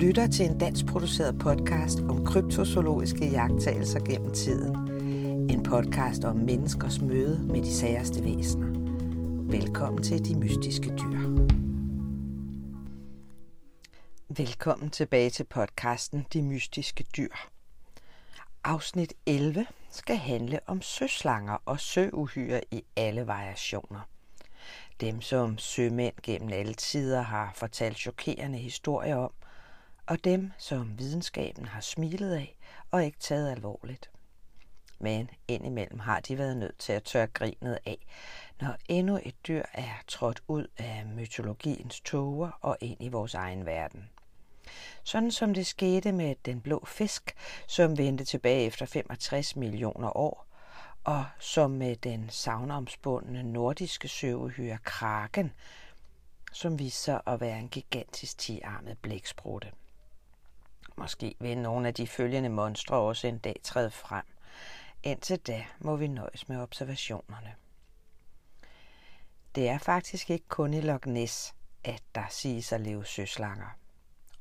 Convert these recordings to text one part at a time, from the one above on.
lytter til en dansk produceret podcast om kryptozoologiske jagttagelser gennem tiden. En podcast om menneskers møde med de særste væsener. Velkommen til De Mystiske Dyr. Velkommen tilbage til podcasten De Mystiske Dyr. Afsnit 11 skal handle om søslanger og søuhyre i alle variationer. Dem, som sømænd gennem alle tider har fortalt chokerende historier om, og dem, som videnskaben har smilet af og ikke taget alvorligt. Men indimellem har de været nødt til at tørre grinet af, når endnu et dyr er trådt ud af mytologiens toger og ind i vores egen verden. Sådan som det skete med den blå fisk, som vendte tilbage efter 65 millioner år, og som med den savnomspundne nordiske søvehyre kraken, som viste sig at være en gigantisk tiarmet blæksprutte. Måske vil nogle af de følgende monstre også en dag træde frem. Indtil da må vi nøjes med observationerne. Det er faktisk ikke kun i Loch Ness, at der siges at leve søslanger.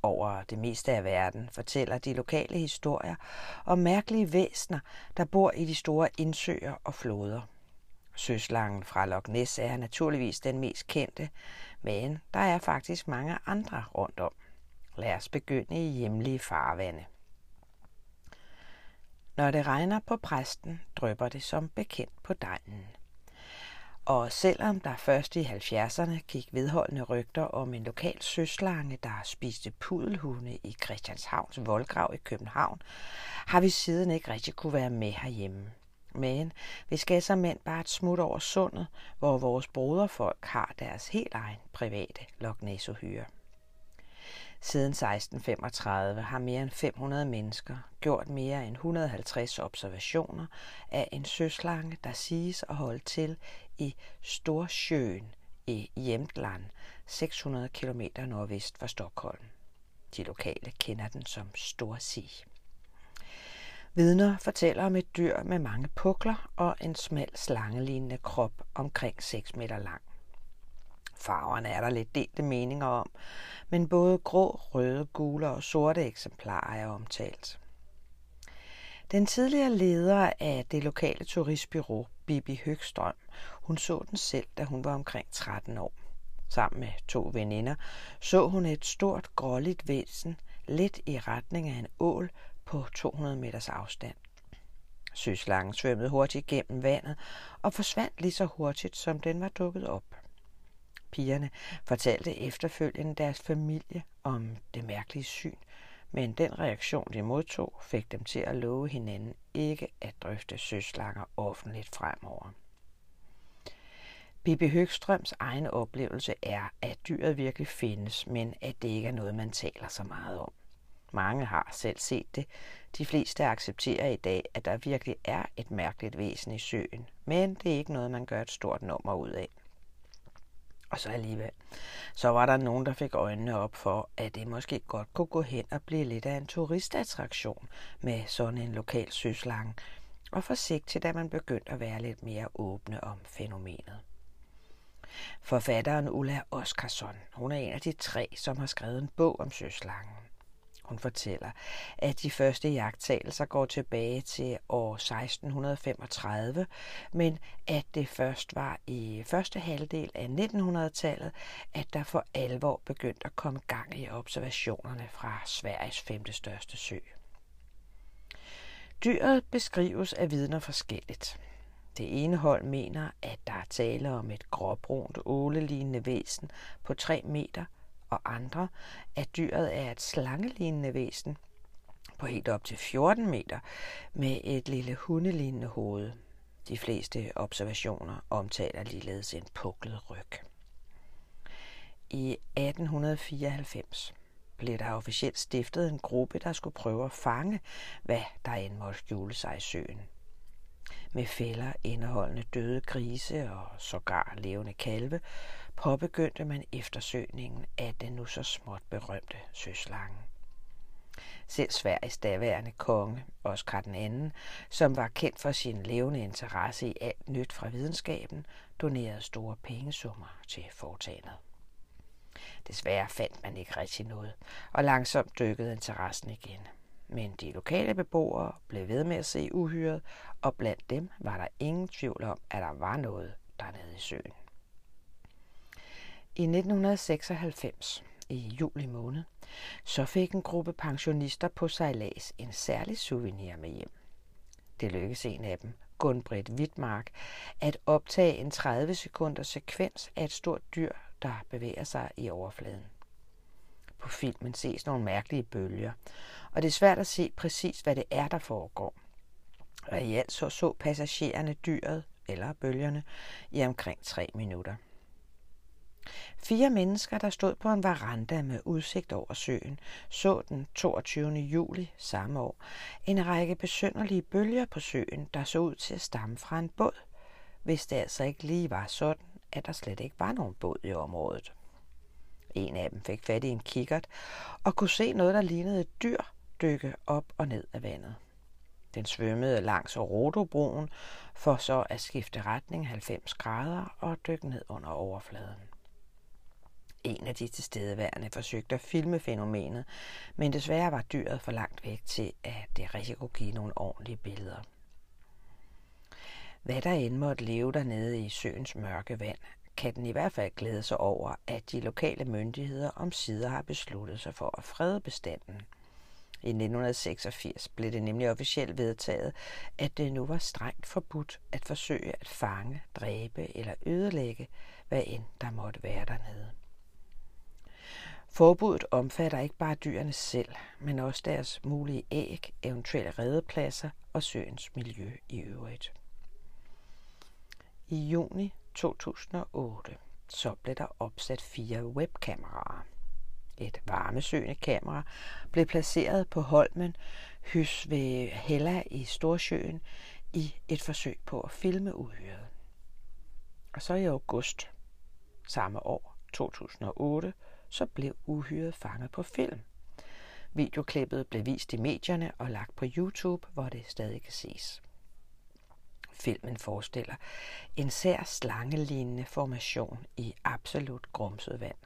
Over det meste af verden fortæller de lokale historier om mærkelige væsner, der bor i de store indsøer og floder. Søslangen fra Loch Ness er naturligvis den mest kendte, men der er faktisk mange andre rundt om. Lad os begynde i hjemlige farvande. Når det regner på præsten, drøber det som bekendt på dejen. Og selvom der først i 70'erne gik vedholdende rygter om en lokal søslange, der spiste pudelhunde i Christianshavns voldgrav i København, har vi siden ikke rigtig kunne være med herhjemme. Men vi skal som mænd bare et smut over sundet, hvor vores broderfolk har deres helt egen private Loch hyre Siden 1635 har mere end 500 mennesker gjort mere end 150 observationer af en søslange, der siges at holde til i Storsjøen i Jämtland, 600 km nordvest for Stockholm. De lokale kender den som Storsi. Vidner fortæller om et dyr med mange pukler og en smal slangelignende krop omkring 6 meter lang. Farverne er der lidt delte meninger om, men både grå, røde, gule og sorte eksemplarer er omtalt. Den tidligere leder af det lokale turistbyrå, Bibi Høgstrøm, hun så den selv, da hun var omkring 13 år. Sammen med to veninder så hun et stort gråligt væsen lidt i retning af en ål på 200 meters afstand. Søslangen svømmede hurtigt gennem vandet og forsvandt lige så hurtigt, som den var dukket op. Pigerne fortalte efterfølgende deres familie om det mærkelige syn, men den reaktion, de modtog, fik dem til at love hinanden ikke at drøfte søslanger offentligt fremover. Bibi Høgstrøms egen oplevelse er, at dyret virkelig findes, men at det ikke er noget, man taler så meget om. Mange har selv set det. De fleste accepterer i dag, at der virkelig er et mærkeligt væsen i søen, men det er ikke noget, man gør et stort nummer ud af. Og så alligevel, så var der nogen, der fik øjnene op for, at det måske godt kunne gå hen og blive lidt af en turistattraktion med sådan en lokal søslange, og forsigtigt, da man begyndte at være lidt mere åbne om fænomenet. Forfatteren Ulla Oskarsson, hun er en af de tre, som har skrevet en bog om søslangen. Hun fortæller, at de første jagttagelser går tilbage til år 1635, men at det først var i første halvdel af 1900-tallet, at der for alvor begyndte at komme gang i observationerne fra Sveriges femte største sø. Dyret beskrives af vidner forskelligt. Det ene hold mener, at der er tale om et gråbrunt ålelignende væsen på 3 meter – og andre, at dyret er et slangelignende væsen på helt op til 14 meter med et lille hundelignende hoved. De fleste observationer omtaler ligeledes en puklet ryg. I 1894 blev der officielt stiftet en gruppe, der skulle prøve at fange, hvad der end måtte skjule sig i søen med fælder indeholdende døde grise og sågar levende kalve, påbegyndte man eftersøgningen af den nu så småt berømte søslange. Selv Sveriges daværende konge, Oskar den anden, som var kendt for sin levende interesse i alt nyt fra videnskaben, donerede store pengesummer til foretagendet. Desværre fandt man ikke rigtig noget, og langsomt dykkede interessen igen. Men de lokale beboere blev ved med at se uhyret, og blandt dem var der ingen tvivl om, at der var noget dernede i søen. I 1996, i juli måned, så fik en gruppe pensionister på sejlads en særlig souvenir med hjem. Det lykkedes en af dem, Gunbrit Wittmark, at optage en 30 sekunders sekvens af et stort dyr, der bevæger sig i overfladen. På filmen ses nogle mærkelige bølger, og det er svært at se præcis, hvad det er, der foregår. Og i alt så så passagererne dyret, eller bølgerne, i omkring tre minutter. Fire mennesker, der stod på en veranda med udsigt over søen, så den 22. juli samme år en række besynderlige bølger på søen, der så ud til at stamme fra en båd, hvis det altså ikke lige var sådan, at der slet ikke var nogen båd i området. En af dem fik fat i en kikkert og kunne se noget, der lignede et dyr dykke op og ned af vandet. Den svømmede langs Orodobroen for så at skifte retning 90 grader og dykke ned under overfladen. En af de tilstedeværende forsøgte at filme fænomenet, men desværre var dyret for langt væk til, at det rigtig kunne give nogle ordentlige billeder. Hvad der end måtte leve dernede i søens mørke vand, kan den i hvert fald glæde sig over, at de lokale myndigheder om sider har besluttet sig for at frede bestanden. I 1986 blev det nemlig officielt vedtaget, at det nu var strengt forbudt at forsøge at fange, dræbe eller ødelægge, hvad end der måtte være dernede. Forbuddet omfatter ikke bare dyrene selv, men også deres mulige æg, eventuelle redepladser og søens miljø i øvrigt. I juni 2008 så blev der opsat fire webkameraer. Et varmesøgende kamera blev placeret på Holmen Hys ved Hella i Storsjøen i et forsøg på at filme uhyret. Og så i august samme år, 2008, så blev uhyret fanget på film. Videoklippet blev vist i medierne og lagt på YouTube, hvor det stadig kan ses. Filmen forestiller en sær slangelignende formation i absolut grumset vand.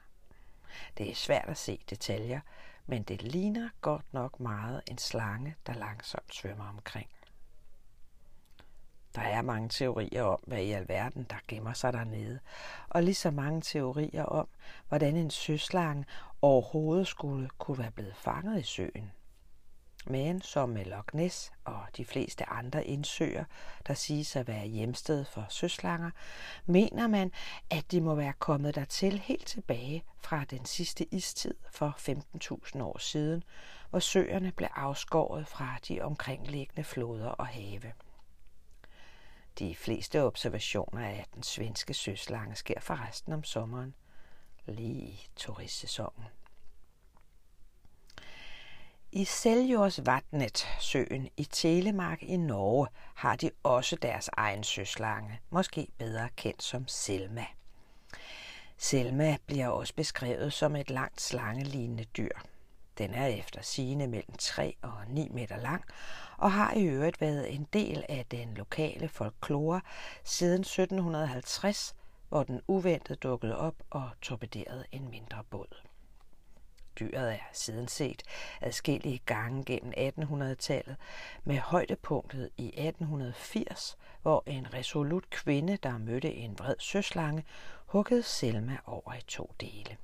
Det er svært at se detaljer, men det ligner godt nok meget en slange, der langsomt svømmer omkring. Der er mange teorier om, hvad i alverden der gemmer sig dernede, og lige så mange teorier om, hvordan en søslange overhovedet skulle kunne være blevet fanget i søen. Men som med Loch Ness og de fleste andre indsøer, der siges at være hjemsted for søslanger, mener man, at de må være kommet dertil helt tilbage fra den sidste istid for 15.000 år siden, hvor søerne blev afskåret fra de omkringliggende floder og have. De fleste observationer af den svenske søslange sker forresten om sommeren, lige i turistsæsonen. I Seljordsvatnet, søen i Telemark i Norge, har de også deres egen søslange, måske bedre kendt som Selma. Selma bliver også beskrevet som et langt slangelignende dyr. Den er efter sigende mellem 3 og 9 meter lang og har i øvrigt været en del af den lokale folklore siden 1750, hvor den uventet dukkede op og torpederede en mindre båd. Dyret er siden set adskillige gange gennem 1800-tallet med højdepunktet i 1880, hvor en resolut kvinde, der mødte en vred søslange, huggede Selma over i to dele.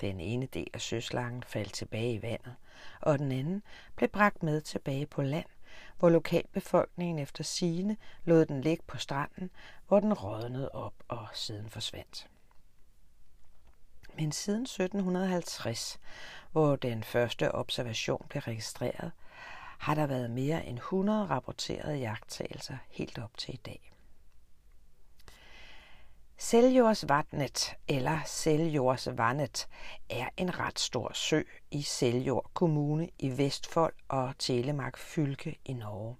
Den ene del af søslangen faldt tilbage i vandet, og den anden blev bragt med tilbage på land, hvor lokalbefolkningen efter sigende lod den ligge på stranden, hvor den rådnede op og siden forsvandt. Men siden 1750, hvor den første observation blev registreret, har der været mere end 100 rapporterede jagttagelser helt op til i dag. Seljordsvatnet eller Seljordsvandet er en ret stor sø i Seljord Kommune i Vestfold og Telemark fylke i Norge.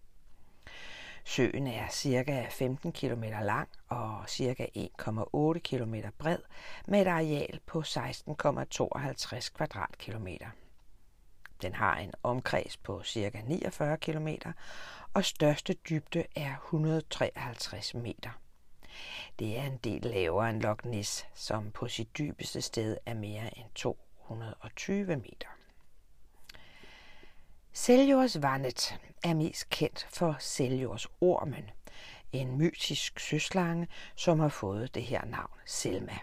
Søen er ca. 15 km lang og ca. 1,8 km bred med et areal på 16,52 kvadratkilometer. Den har en omkreds på ca. 49 km og største dybde er 153 meter. Det er en del lavere end Loch Ness, som på sit dybeste sted er mere end 220 meter. Seljordsvandet er mest kendt for Seljordsormen, en mytisk søslange, som har fået det her navn Selma.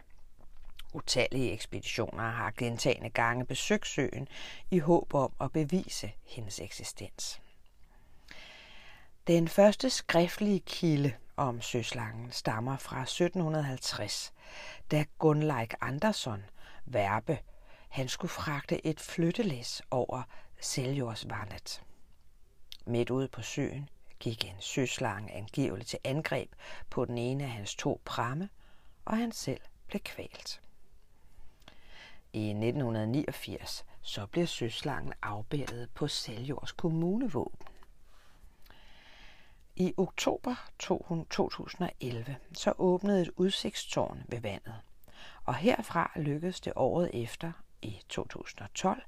Utallige ekspeditioner har gentagende gange besøgt søen i håb om at bevise hendes eksistens. Den første skriftlige kilde om søslangen stammer fra 1750, da Gunleik Andersson, værbe, han skulle fragte et flyttelæs over Seljordsvandet. Midt ude på søen gik en søslange angiveligt til angreb på den ene af hans to pramme, og han selv blev kvalt. I 1989 så blev søslangen afbildet på Seljords kommunevåben. I oktober 2011 så åbnede et udsigtstårn ved vandet, og herfra lykkedes det året efter, i 2012,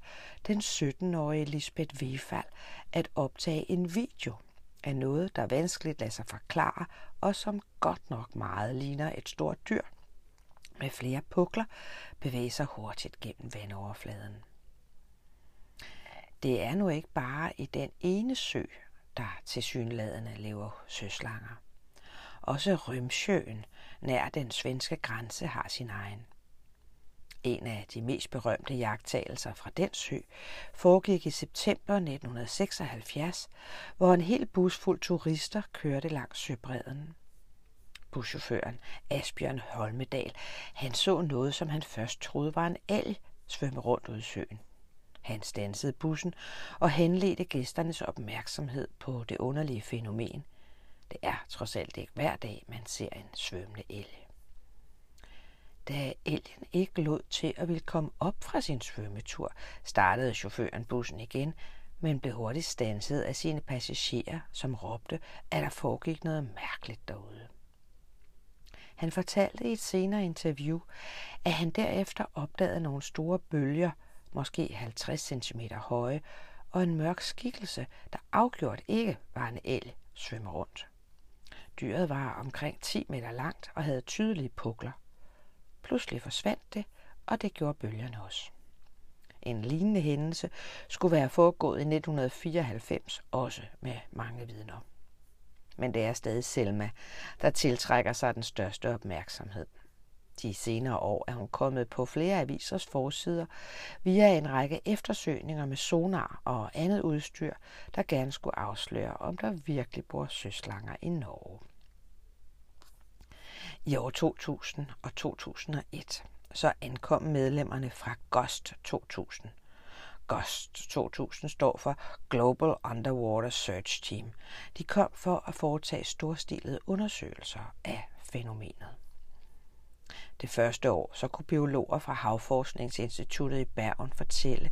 den 17-årige Lisbeth Vefald at optage en video af noget, der vanskeligt lader sig forklare, og som godt nok meget ligner et stort dyr med flere pukler, bevæger sig hurtigt gennem vandoverfladen. Det er nu ikke bare i den ene sø, der til synladende lever søslanger. Også Rømsjøen, nær den svenske grænse, har sin egen. En af de mest berømte jagttagelser fra den sø foregik i september 1976, hvor en hel bus fuld turister kørte langs søbredden. Buschaufføren Asbjørn Holmedal, han så noget, som han først troede var en elg svømme rundt ud i søen. Han stansede bussen og henledte gæsternes opmærksomhed på det underlige fænomen. Det er trods alt ikke hver dag, man ser en svømmende elge. Da elgen ikke lod til at ville komme op fra sin svømmetur, startede chaufføren bussen igen, men blev hurtigt stanset af sine passagerer, som råbte, at der foregik noget mærkeligt derude. Han fortalte i et senere interview, at han derefter opdagede nogle store bølger, måske 50 cm høje, og en mørk skikkelse, der afgjort ikke var en el, svømme rundt. Dyret var omkring 10 meter langt og havde tydelige pukler. Pludselig forsvandt det, og det gjorde bølgerne også. En lignende hændelse skulle være foregået i 1994, også med mange vidner. Men det er stadig Selma, der tiltrækker sig den største opmærksomhed. De senere år er hun kommet på flere avisers forsider via en række eftersøgninger med sonar og andet udstyr, der gerne skulle afsløre, om der virkelig bor søslanger i Norge i år 2000 og 2001. Så ankom medlemmerne fra GOST 2000. GOST 2000 står for Global Underwater Search Team. De kom for at foretage storstilede undersøgelser af fænomenet. Det første år så kunne biologer fra Havforskningsinstituttet i Bergen fortælle,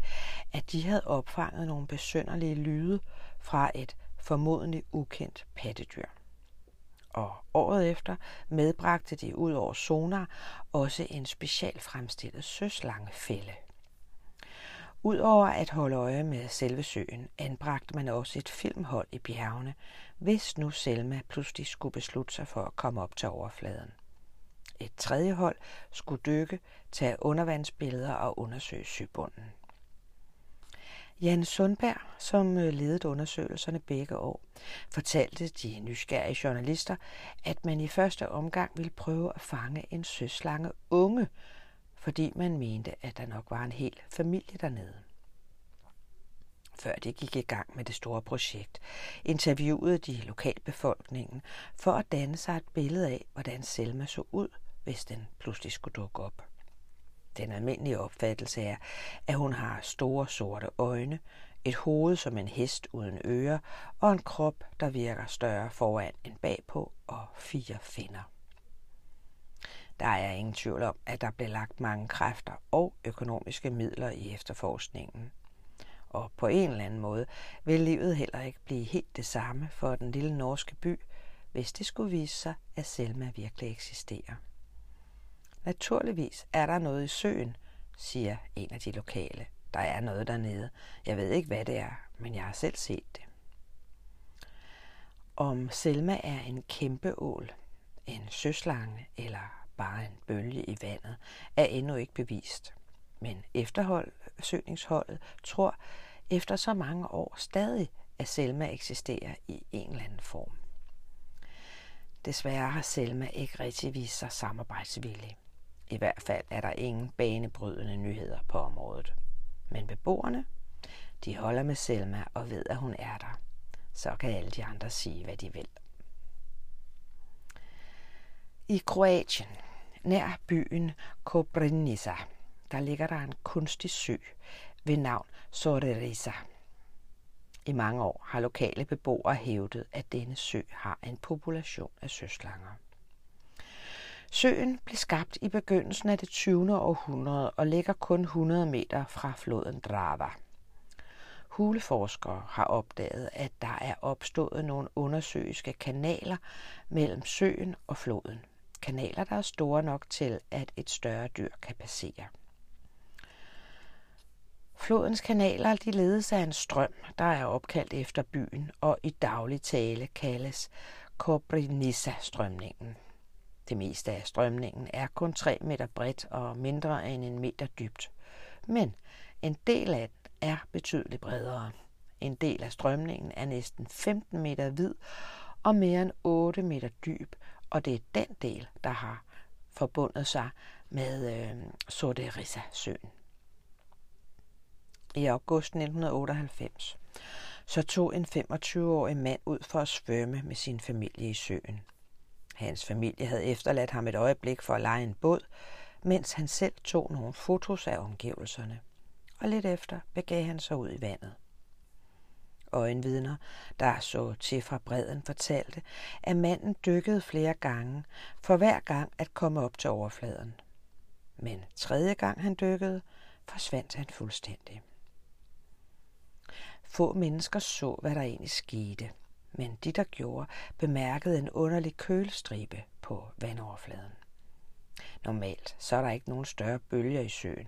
at de havde opfanget nogle besønderlige lyde fra et formodentlig ukendt pattedyr og året efter medbragte de ud over sonar også en specielt fremstillet søslangefælde. Udover at holde øje med selve søen, anbragte man også et filmhold i bjergene, hvis nu Selma pludselig skulle beslutte sig for at komme op til overfladen. Et tredje hold skulle dykke, tage undervandsbilleder og undersøge søbunden. Jan Sundberg, som øh, ledede undersøgelserne begge år, fortalte de nysgerrige journalister, at man i første omgang ville prøve at fange en søslange unge, fordi man mente, at der nok var en hel familie dernede. Før de gik i gang med det store projekt, interviewede de lokalbefolkningen for at danne sig et billede af, hvordan Selma så ud, hvis den pludselig skulle dukke op. Den almindelige opfattelse er, at hun har store sorte øjne, et hoved som en hest uden ører og en krop, der virker større foran end bagpå og fire finner. Der er ingen tvivl om, at der blev lagt mange kræfter og økonomiske midler i efterforskningen. Og på en eller anden måde vil livet heller ikke blive helt det samme for den lille norske by, hvis det skulle vise sig, at Selma virkelig eksisterer. Naturligvis er der noget i søen, siger en af de lokale. Der er noget dernede. Jeg ved ikke, hvad det er, men jeg har selv set det. Om Selma er en kæmpe ål, en søslange eller bare en bølge i vandet, er endnu ikke bevist. Men efterforskningsholdet tror efter så mange år stadig, at Selma eksisterer i en eller anden form. Desværre har Selma ikke rigtig vist sig samarbejdsvillig. I hvert fald er der ingen banebrydende nyheder på området. Men beboerne, de holder med Selma og ved, at hun er der. Så kan alle de andre sige, hvad de vil. I Kroatien, nær byen Koprivnica, der ligger der en kunstig sø ved navn Sorerisa. I mange år har lokale beboere hævdet, at denne sø har en population af søslanger. Søen blev skabt i begyndelsen af det 20. århundrede og ligger kun 100 meter fra floden Drava. Huleforskere har opdaget, at der er opstået nogle undersøiske kanaler mellem søen og floden. Kanaler, der er store nok til, at et større dyr kan passere. Flodens kanaler de ledes af en strøm, der er opkaldt efter byen og i daglig tale kaldes Kobrinissa-strømningen. Det meste af strømningen er kun 3 meter bredt og mindre end en meter dybt. Men en del af den er betydeligt bredere. En del af strømningen er næsten 15 meter vid og mere end 8 meter dyb, og det er den del, der har forbundet sig med øh, Sorderissa-søen. I august 1998 så tog en 25-årig mand ud for at svømme med sin familie i søen. Hans familie havde efterladt ham et øjeblik for at lege en båd, mens han selv tog nogle fotos af omgivelserne. Og lidt efter begav han sig ud i vandet. Øjenvidner, der så til fra bredden, fortalte, at manden dykkede flere gange, for hver gang at komme op til overfladen. Men tredje gang han dykkede, forsvandt han fuldstændig. Få mennesker så, hvad der egentlig skete, men de, der gjorde, bemærkede en underlig kølestribe på vandoverfladen. Normalt så er der ikke nogen større bølger i søen,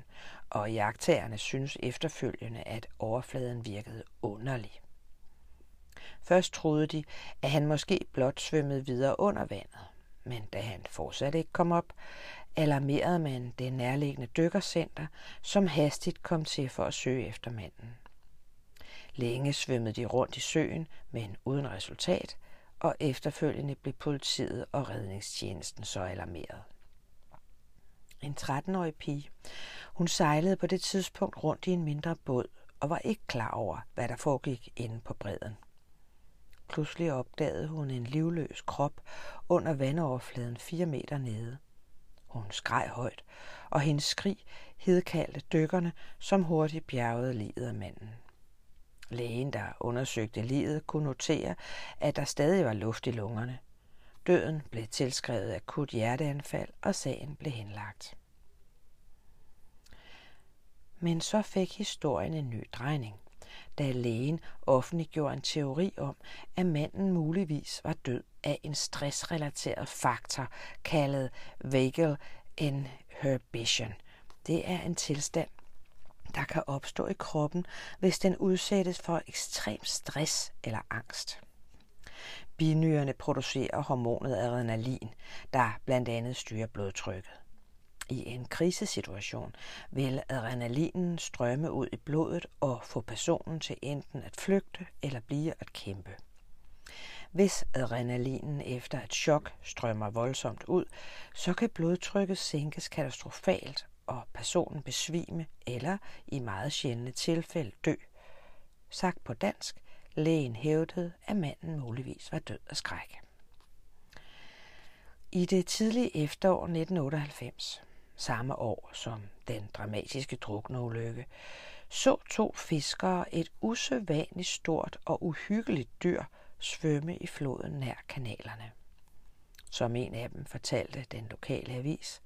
og jagttagerne synes efterfølgende, at overfladen virkede underlig. Først troede de, at han måske blot svømmede videre under vandet, men da han fortsat ikke kom op, alarmerede man det nærliggende dykkercenter, som hastigt kom til for at søge efter manden. Længe svømmede de rundt i søen, men uden resultat, og efterfølgende blev politiet og redningstjenesten så alarmeret. En 13-årig pige. Hun sejlede på det tidspunkt rundt i en mindre båd og var ikke klar over, hvad der foregik inde på bredden. Pludselig opdagede hun en livløs krop under vandoverfladen fire meter nede. Hun skreg højt, og hendes skrig hedkaldte dykkerne, som hurtigt bjergede livet af manden. Lægen, der undersøgte livet, kunne notere, at der stadig var luft i lungerne. Døden blev tilskrevet akut hjerteanfald, og sagen blev henlagt. Men så fik historien en ny drejning, da lægen offentliggjorde en teori om, at manden muligvis var død af en stressrelateret faktor kaldet vagal inhibition. Det er en tilstand, der kan opstå i kroppen, hvis den udsættes for ekstrem stress eller angst. Binyrerne producerer hormonet adrenalin, der blandt andet styrer blodtrykket. I en krisesituation vil adrenalinen strømme ud i blodet og få personen til enten at flygte eller blive at kæmpe. Hvis adrenalinen efter et chok strømmer voldsomt ud, så kan blodtrykket sænkes katastrofalt og personen besvime eller i meget sjældne tilfælde dø. Sagt på dansk, lægen hævdede, at manden muligvis var død af skræk. I det tidlige efterår 1998, samme år som den dramatiske drukneulykke, så to fiskere et usædvanligt stort og uhyggeligt dyr svømme i floden nær kanalerne. Som en af dem fortalte den lokale avis,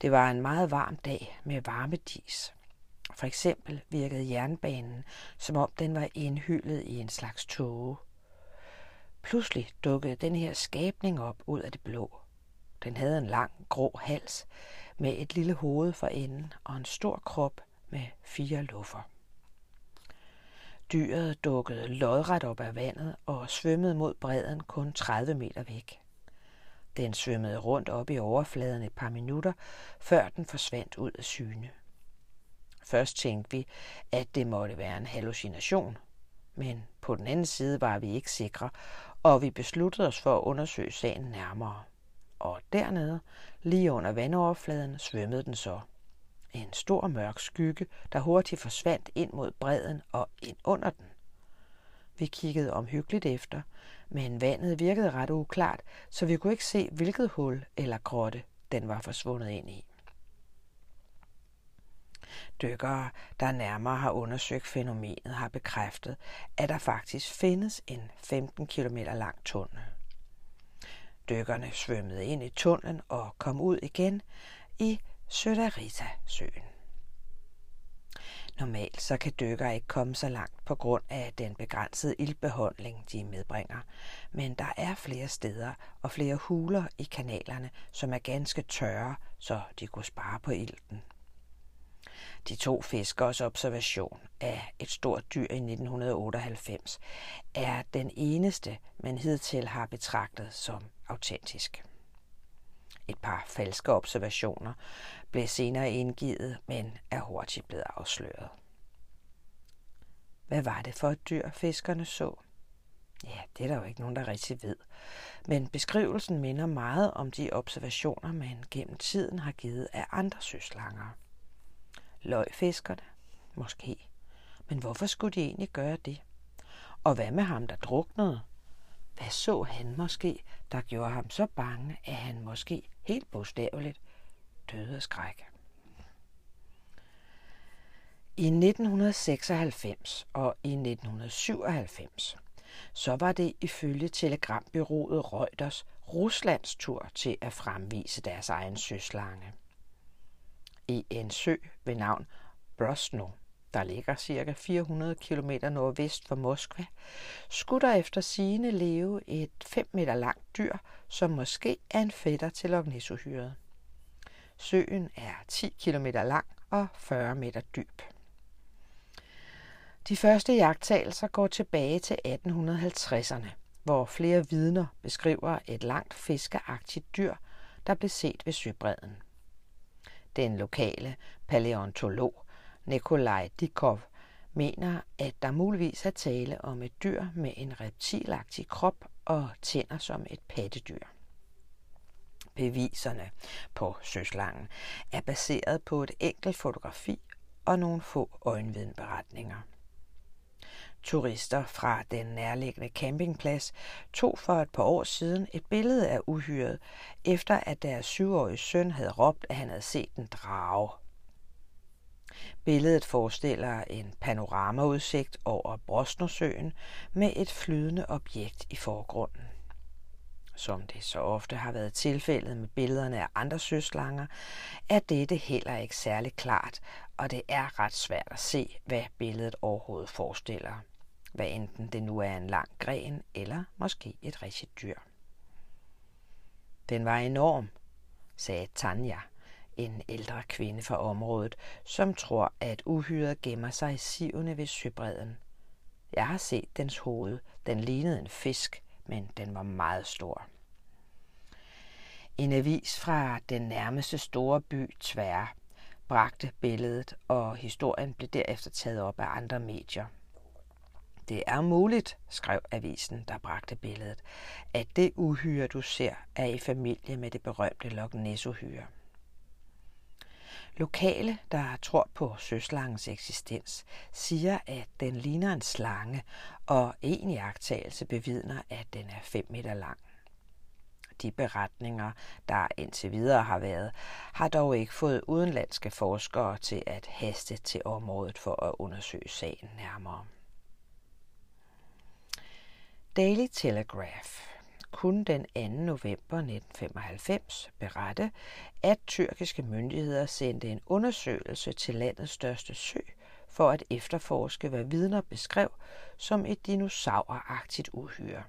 det var en meget varm dag med varme dis. For eksempel virkede jernbanen, som om den var indhyllet i en slags tåge. Pludselig dukkede den her skabning op ud af det blå. Den havde en lang, grå hals med et lille hoved for enden og en stor krop med fire luffer. Dyret dukkede lodret op af vandet og svømmede mod bredden kun 30 meter væk. Den svømmede rundt op i overfladen et par minutter, før den forsvandt ud af syne. Først tænkte vi, at det måtte være en hallucination, men på den anden side var vi ikke sikre, og vi besluttede os for at undersøge sagen nærmere. Og dernede, lige under vandoverfladen, svømmede den så. En stor mørk skygge, der hurtigt forsvandt ind mod bredden og ind under den. Vi kiggede omhyggeligt efter, men vandet virkede ret uklart, så vi kunne ikke se, hvilket hul eller grotte den var forsvundet ind i. Dykkere, der nærmere har undersøgt fænomenet, har bekræftet, at der faktisk findes en 15 km lang tunnel. Dykkerne svømmede ind i tunnelen og kom ud igen i Søderita-søen. Normalt så kan dykkere ikke komme så langt på grund af den begrænsede iltbeholdning, de medbringer. Men der er flere steder og flere huler i kanalerne, som er ganske tørre, så de kunne spare på ilten. De to fiskers observation af et stort dyr i 1998 er den eneste, man hidtil har betragtet som autentisk. Et par falske observationer blev senere indgivet, men er hurtigt blevet afsløret. Hvad var det for et dyr, fiskerne så? Ja, det er der jo ikke nogen, der rigtig ved. Men beskrivelsen minder meget om de observationer, man gennem tiden har givet af andre søslanger. Løgfiskerne? Måske. Men hvorfor skulle de egentlig gøre det? Og hvad med ham, der druknede? Hvad så han måske, der gjorde ham så bange, at han måske helt bogstaveligt døde af skræk? I 1996 og i 1997 så var det ifølge telegrambyrået Reuters Ruslands tur til at fremvise deres egen søslange. I en sø ved navn Brosno der ligger ca. 400 km nordvest for Moskva, skulle der efter sigende leve et 5 meter langt dyr, som måske er en fætter til Loch Søen er 10 km lang og 40 meter dyb. De første jagttagelser går tilbage til 1850'erne, hvor flere vidner beskriver et langt fiskeagtigt dyr, der blev set ved søbredden. Den lokale paleontolog Nikolaj Dikov mener, at der muligvis er tale om et dyr med en reptilagtig krop og tænder som et pattedyr. Beviserne på søslangen er baseret på et enkelt fotografi og nogle få øjenvidenberetninger. Turister fra den nærliggende campingplads tog for et par år siden et billede af uhyret, efter at deres syvårige søn havde råbt, at han havde set en drage. Billedet forestiller en panoramaudsigt over Brosnersøen med et flydende objekt i forgrunden. Som det så ofte har været tilfældet med billederne af andre søslanger, er dette heller ikke særlig klart, og det er ret svært at se, hvad billedet overhovedet forestiller. Hvad enten det nu er en lang gren eller måske et rigtigt dyr. Den var enorm, sagde Tanja, en ældre kvinde fra området, som tror, at uhyret gemmer sig i sivene ved søbredden. Jeg har set dens hoved. Den lignede en fisk, men den var meget stor. En avis fra den nærmeste store by, Tvær, bragte billedet, og historien blev derefter taget op af andre medier. Det er muligt, skrev avisen, der bragte billedet, at det uhyre, du ser, er i familie med det berømte Loch Ness-uhyre. Lokale, der tror på søslangens eksistens, siger, at den ligner en slange, og en jagttagelse bevidner, at den er 5 meter lang. De beretninger, der indtil videre har været, har dog ikke fået udenlandske forskere til at haste til området for at undersøge sagen nærmere. Daily Telegraph kunne den 2. november 1995 berette, at tyrkiske myndigheder sendte en undersøgelse til landets største sø for at efterforske, hvad vidner beskrev som et dinosauragtigt uhyre.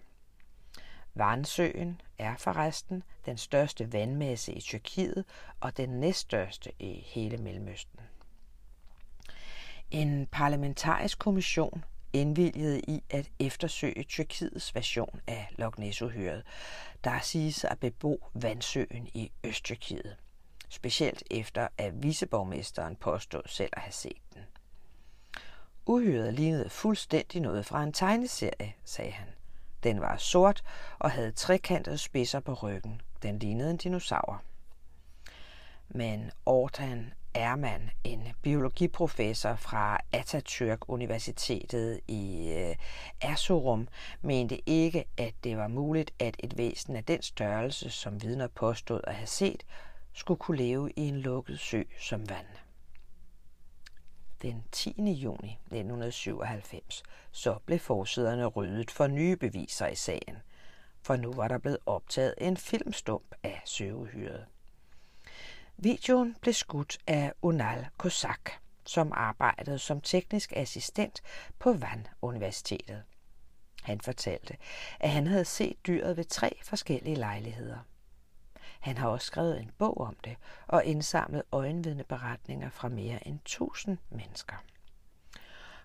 Vansøen er forresten den største vandmasse i Tyrkiet og den næststørste i hele Mellemøsten. En parlamentarisk kommission indvilgede i at eftersøge Tyrkiets version af Loch Nessuhyred, der siges at bebo vandsøen i Østtyrkiet. Specielt efter at viceborgmesteren påstod selv at have set den. Uhyret lignede fuldstændig noget fra en tegneserie, sagde han. Den var sort og havde trekantede spidser på ryggen. Den lignede en dinosaur. Men Ortan Erman, en biologiprofessor fra Atatürk Universitetet i øh, Erzurum, mente ikke, at det var muligt, at et væsen af den størrelse, som vidner påstod at have set, skulle kunne leve i en lukket sø som vand. Den 10. juni 1997 så blev forsiderne ryddet for nye beviser i sagen, for nu var der blevet optaget en filmstump af søvehyret. Videoen blev skudt af Unal Kosak, som arbejdede som teknisk assistent på Van Universitetet. Han fortalte, at han havde set dyret ved tre forskellige lejligheder. Han har også skrevet en bog om det og indsamlet øjenvidneberetninger fra mere end 1000 mennesker.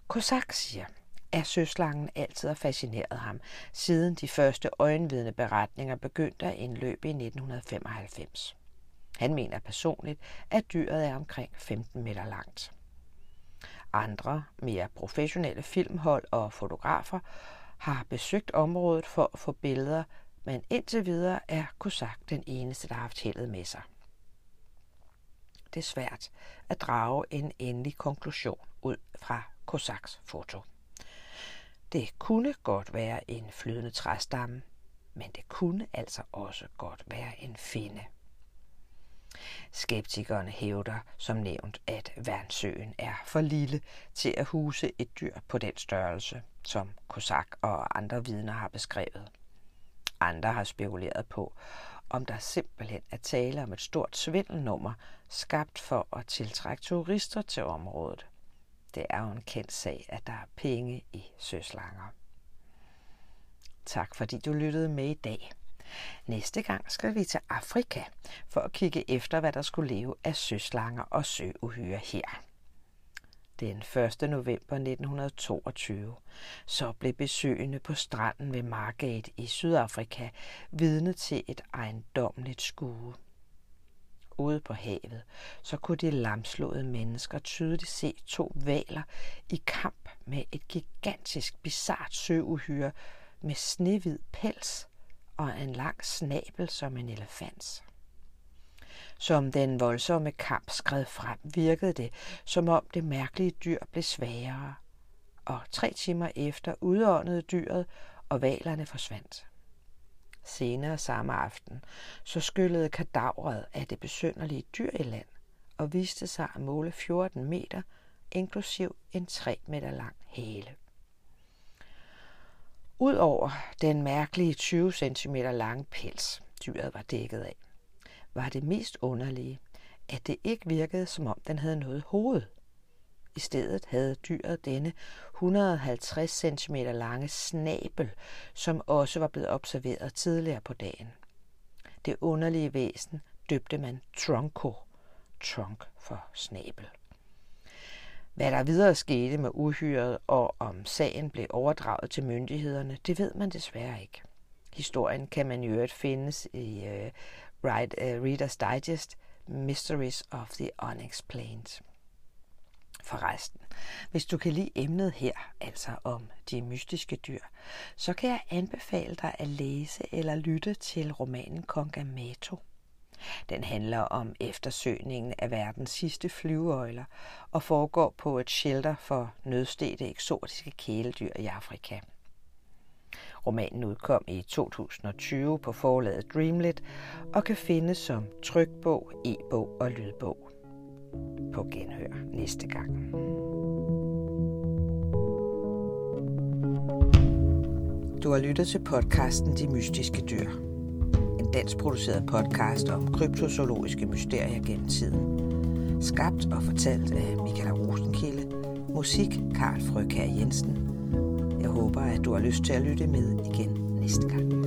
Kosak siger, at søslangen altid har fascineret ham, siden de første øjenvidneberetninger begyndte at indløbe i 1995. Han mener personligt, at dyret er omkring 15 meter langt. Andre, mere professionelle filmhold og fotografer har besøgt området for at få billeder, men indtil videre er Kosak den eneste, der har haft heldet med sig. Det er svært at drage en endelig konklusion ud fra Kosaks foto. Det kunne godt være en flydende træstamme, men det kunne altså også godt være en finde. Skeptikerne hævder som nævnt, at Værnsøen er for lille til at huse et dyr på den størrelse, som Kosak og andre vidner har beskrevet. Andre har spekuleret på, om der simpelthen er tale om et stort svindelnummer, skabt for at tiltrække turister til området. Det er jo en kendt sag, at der er penge i søslanger. Tak fordi du lyttede med i dag. Næste gang skal vi til Afrika for at kigge efter, hvad der skulle leve af søslanger og søuhyre her. Den 1. november 1922 så blev besøgende på stranden ved Margate i Sydafrika vidne til et ejendommeligt skue. Ude på havet, så kunne de lamslåede mennesker tydeligt se to valer i kamp med et gigantisk, bizart søuhyre med snehvid pels og en lang snabel som en elefants. Som den voldsomme kamp skred frem, virkede det, som om det mærkelige dyr blev sværere. Og tre timer efter udåndede dyret, og valerne forsvandt. Senere samme aften, så skyllede kadavret af det besynderlige dyr i land, og viste sig at måle 14 meter, inklusiv en 3 meter lang hale. Udover den mærkelige 20 cm lange pels, dyret var dækket af, var det mest underlige, at det ikke virkede, som om den havde noget hoved. I stedet havde dyret denne 150 cm lange snabel, som også var blevet observeret tidligere på dagen. Det underlige væsen døbte man tronko, trunk for snabel. Hvad der videre skete med uhyret og om sagen blev overdraget til myndighederne, det ved man desværre ikke. Historien kan man i øvrigt findes i uh, Reader's Digest, Mysteries of the Unexplained. Forresten, hvis du kan lide emnet her, altså om de mystiske dyr, så kan jeg anbefale dig at læse eller lytte til romanen Kongamato. Den handler om eftersøgningen af verdens sidste flyveøjler og foregår på et shelter for nødstede eksotiske kæledyr i Afrika. Romanen udkom i 2020 på forlaget Dreamlit og kan findes som trykbog, e-bog og lydbog. På genhør næste gang. Du har lyttet til podcasten De Mystiske Dyr. En dansk produceret podcast om kryptozoologiske mysterier gennem tiden. Skabt og fortalt af Michael Rosenkilde. Musik Karl Frøkær Jensen. Jeg håber, at du har lyst til at lytte med igen næste gang.